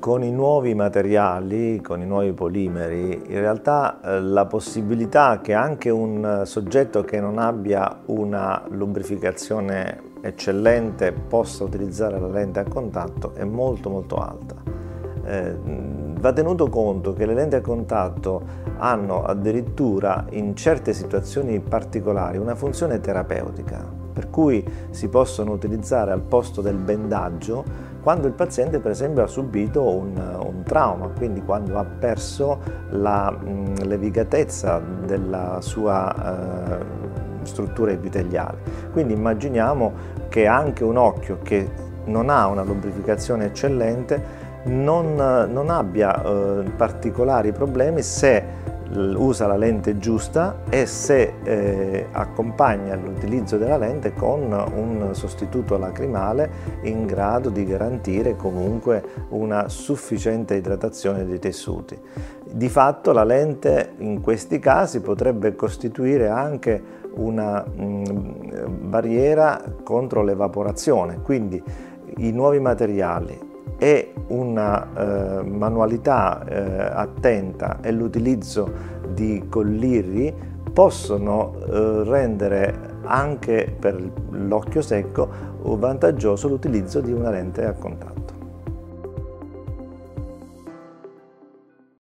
Con i nuovi materiali, con i nuovi polimeri, in realtà eh, la possibilità che anche un soggetto che non abbia una lubrificazione eccellente possa utilizzare la lente a contatto è molto molto alta. Eh, va tenuto conto che le lenti a contatto hanno addirittura in certe situazioni particolari una funzione terapeutica, per cui si possono utilizzare al posto del bendaggio quando il paziente per esempio ha subito un, un trauma, quindi quando ha perso la levigatezza della sua eh, struttura epiteliale. Quindi immaginiamo che anche un occhio che non ha una lubrificazione eccellente non, non abbia eh, particolari problemi se usa la lente giusta e se eh, accompagna l'utilizzo della lente con un sostituto lacrimale in grado di garantire comunque una sufficiente idratazione dei tessuti. Di fatto la lente in questi casi potrebbe costituire anche una mh, barriera contro l'evaporazione, quindi i nuovi materiali e una eh, manualità eh, attenta e l'utilizzo di colliri possono eh, rendere anche per l'occhio secco vantaggioso l'utilizzo di una lente a contatto.